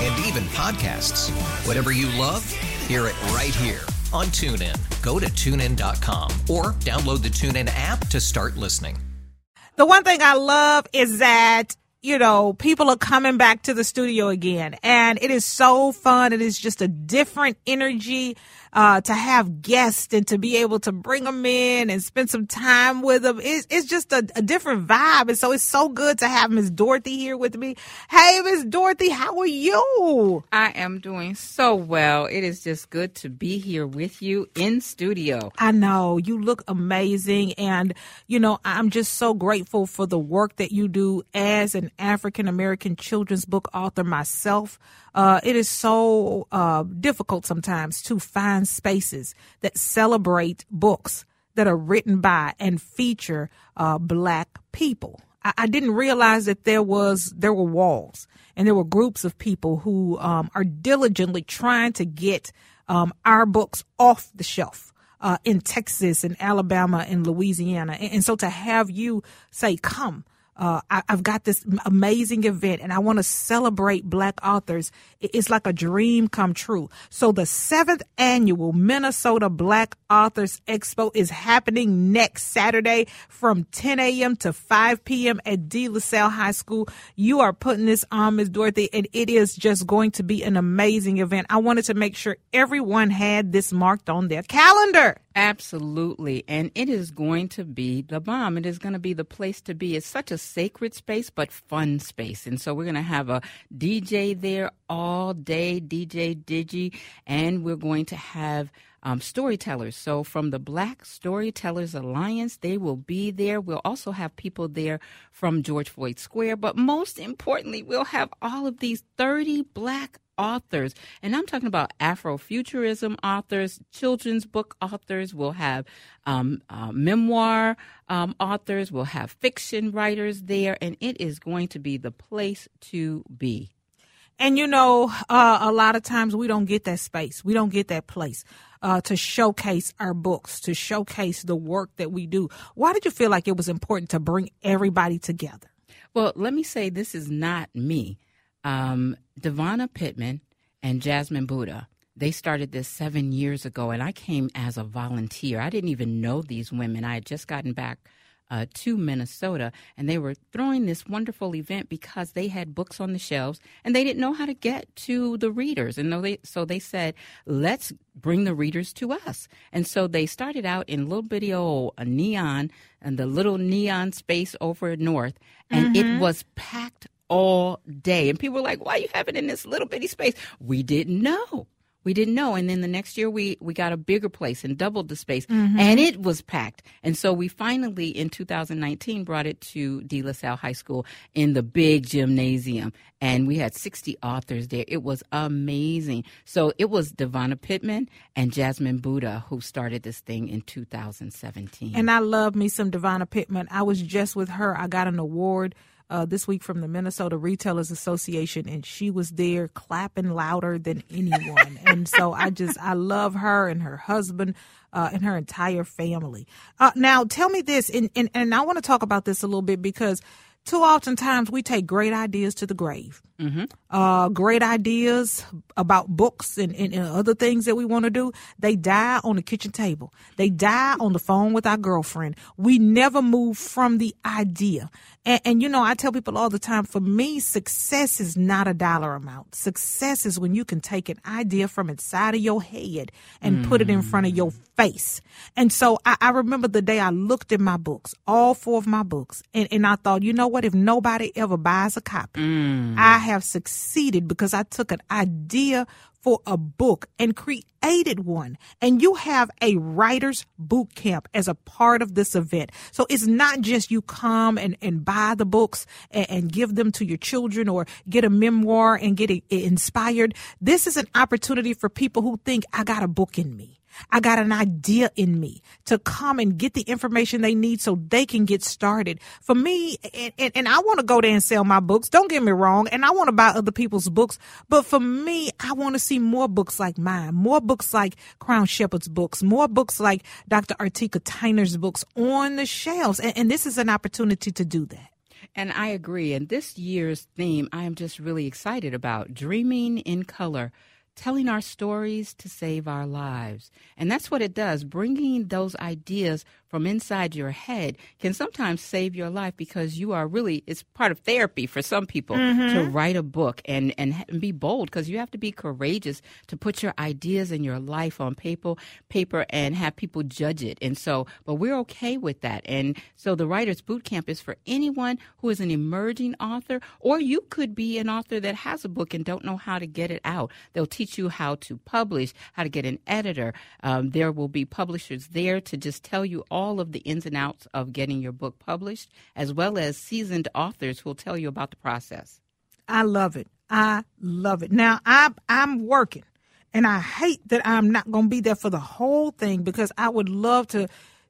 And even podcasts. Whatever you love, hear it right here on TuneIn. Go to tunein.com or download the TuneIn app to start listening. The one thing I love is that you know, people are coming back to the studio again. And it is so fun. It is just a different energy uh, to have guests and to be able to bring them in and spend some time with them. It's, it's just a, a different vibe. And so it's so good to have Miss Dorothy here with me. Hey, Miss Dorothy, how are you? I am doing so well. It is just good to be here with you in studio. I know you look amazing. And, you know, I'm just so grateful for the work that you do as an African American children's book author myself. Uh, it is so uh, difficult sometimes to find spaces that celebrate books that are written by and feature uh, black people. I, I, didn't realize that there was there were walls and there were groups of people who um, are diligently trying to get um, our books off the shelf. Uh, in Texas and Alabama and Louisiana. And, and so to have you say, come, uh, I, have got this amazing event and I want to celebrate Black authors. It's like a dream come true. So the seventh annual Minnesota Black Authors Expo is happening next Saturday from 10 a.m. to 5 p.m. at De La Salle High School. You are putting this on, Ms. Dorothy, and it is just going to be an amazing event. I wanted to make sure everyone had this marked on their calendar. Absolutely. And it is going to be the bomb. It is going to be the place to be. It's such a sacred space, but fun space. And so we're going to have a DJ there all day, DJ Digi, and we're going to have um, storytellers. So, from the Black Storytellers Alliance, they will be there. We'll also have people there from George Floyd Square. But most importantly, we'll have all of these 30 Black authors. And I'm talking about Afrofuturism authors, children's book authors. We'll have um, uh, memoir um, authors. We'll have fiction writers there. And it is going to be the place to be. And you know, uh, a lot of times we don't get that space. We don't get that place uh, to showcase our books, to showcase the work that we do. Why did you feel like it was important to bring everybody together? Well, let me say this is not me um, Devonna Pittman and Jasmine Buddha. They started this seven years ago, and I came as a volunteer. I didn't even know these women. I had just gotten back uh, to Minnesota, and they were throwing this wonderful event because they had books on the shelves and they didn't know how to get to the readers. And they, so they said, let's bring the readers to us. And so they started out in little bitty old a neon and the little neon space over north, and mm-hmm. it was packed all day. And people were like, why you have it in this little bitty space? We didn't know. We didn't know. And then the next year we, we got a bigger place and doubled the space mm-hmm. and it was packed. And so we finally in 2019 brought it to De La Salle High School in the big gymnasium and we had 60 authors there. It was amazing. So it was Devonna Pittman and Jasmine Buddha who started this thing in 2017. And I love me some Devonna Pittman. I was just with her. I got an award uh, this week from the Minnesota Retailers Association, and she was there clapping louder than anyone. and so I just I love her and her husband. Uh, and her entire family. Uh, now, tell me this, and, and, and I want to talk about this a little bit because too often times we take great ideas to the grave. Mm-hmm. uh, great ideas about books and, and, and other things that we want to do, they die on the kitchen table. They die on the phone with our girlfriend. We never move from the idea. And, and you know, I tell people all the time, for me, success is not a dollar amount. Success is when you can take an idea from inside of your head and put it in front of your mm. face. And so I, I remember the day I looked at my books, all four of my books, and, and I thought, you know what? If nobody ever buys a copy, mm. I have succeeded because I took an idea for a book and created one. And you have a writer's boot camp as a part of this event. So it's not just you come and, and buy the books and, and give them to your children or get a memoir and get i- inspired. This is an opportunity for people who think I got a book in me. I got an idea in me to come and get the information they need so they can get started. For me, and, and, and I want to go there and sell my books. Don't get me wrong. And I want to buy other people's books. But for me, I want to see more books like mine, more books like Crown Shepherd's books, more books like Dr. Artika Tyner's books on the shelves. And, and this is an opportunity to do that. And I agree. And this year's theme, I am just really excited about dreaming in color, telling our stories to save our lives. And that's what it does. Bringing those ideas from inside your head can sometimes save your life because you are really, it's part of therapy for some people to write a book and, and, and be bold because you have to be courageous to put your ideas and your life on paper, paper and have people judge it. And so, but we're okay with that. And so the Writers Boot Camp is for anyone who is an emerging author, or you could be an author that has a book and don't know how to get it out. They'll teach you how to publish, how to get an editor. Um, there will be publishers there to just tell you all of the ins and outs of getting your book published, as well as seasoned authors who will tell you about the process. I love it. I love it. Now I I'm working and I hate that I'm not going to be there for the whole thing because I would love to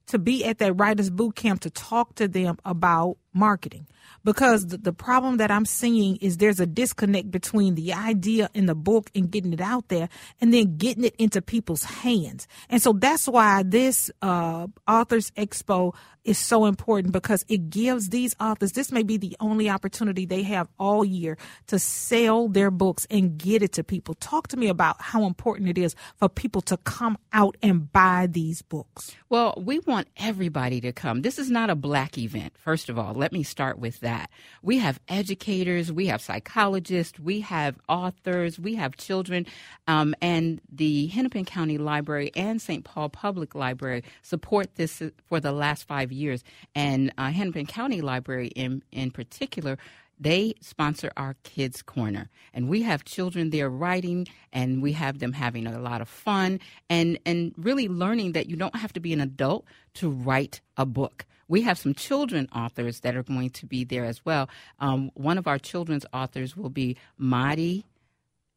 to be at that writers boot camp to talk to them about marketing because the, the problem that I'm seeing is there's a disconnect between the idea in the book and getting it out there and then getting it into people's hands. And so that's why this uh, authors expo is so important because it gives these authors this may be the only opportunity they have all year to sell their books and get it to people. Talk to me about how important it is for people to come out and buy these books. Well, we want everybody to come. This is not a black event, first of all. Let me start with that. We have educators, we have psychologists, we have authors, we have children, um, and the Hennepin County Library and St. Paul Public Library support this for the last five years. And uh, Hennepin County Library, in, in particular, they sponsor our kids corner and we have children there writing and we have them having a lot of fun and and really learning that you don't have to be an adult to write a book we have some children authors that are going to be there as well. Um, one of our children's authors will be Madi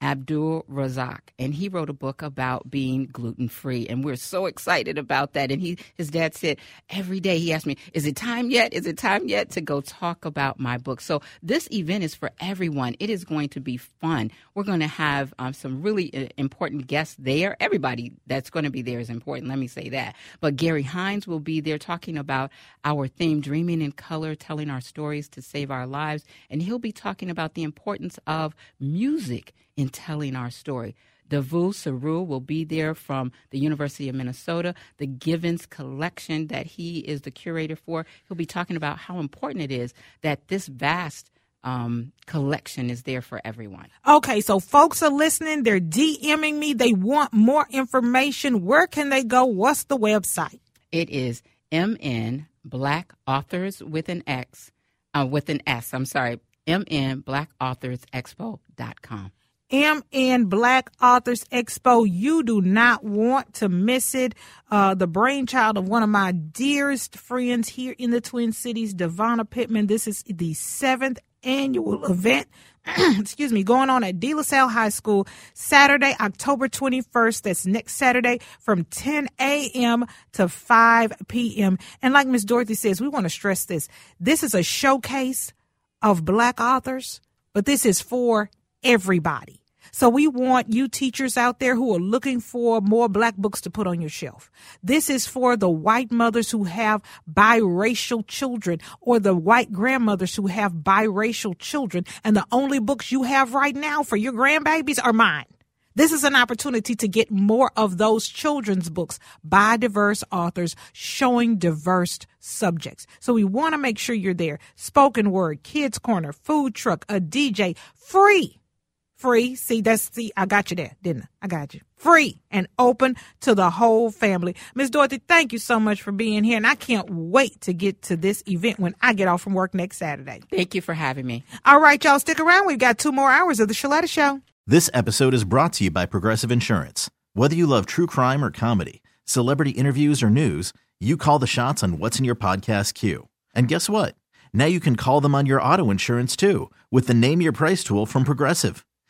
Abdul Razak, and he wrote a book about being gluten free, and we're so excited about that. And he, his dad said every day he asked me, "Is it time yet? Is it time yet to go talk about my book?" So this event is for everyone. It is going to be fun. We're going to have um, some really uh, important guests there. Everybody that's going to be there is important. Let me say that. But Gary Hines will be there talking about our theme, dreaming in color, telling our stories to save our lives, and he'll be talking about the importance of music in telling our story. Davu Seru will be there from the University of Minnesota, the Givens collection that he is the curator for. He'll be talking about how important it is that this vast um, collection is there for everyone. Okay, so folks are listening. They're DMing me. They want more information. Where can they go? What's the website? It is MN Black Authors with an X, uh, with an S. I'm sorry, MN Black Authors Expo.com. MN Black Authors Expo. You do not want to miss it. Uh, the brainchild of one of my dearest friends here in the Twin Cities, Devonna Pittman. This is the seventh annual event. excuse me, going on at De La Salle High School Saturday, October 21st. That's next Saturday from 10 a.m. to 5 p.m. And like Miss Dorothy says, we want to stress this. This is a showcase of black authors, but this is for everybody. So we want you teachers out there who are looking for more black books to put on your shelf. This is for the white mothers who have biracial children or the white grandmothers who have biracial children. And the only books you have right now for your grandbabies are mine. This is an opportunity to get more of those children's books by diverse authors showing diverse subjects. So we want to make sure you're there. Spoken word, kids corner, food truck, a DJ, free. Free. See, that's, see, I got you there, didn't I? I got you. Free and open to the whole family. Miss Dorothy, thank you so much for being here. And I can't wait to get to this event when I get off from work next Saturday. Thank you for having me. All right, y'all, stick around. We've got two more hours of the Sheletta Show. This episode is brought to you by Progressive Insurance. Whether you love true crime or comedy, celebrity interviews or news, you call the shots on what's in your podcast queue. And guess what? Now you can call them on your auto insurance too with the Name Your Price tool from Progressive.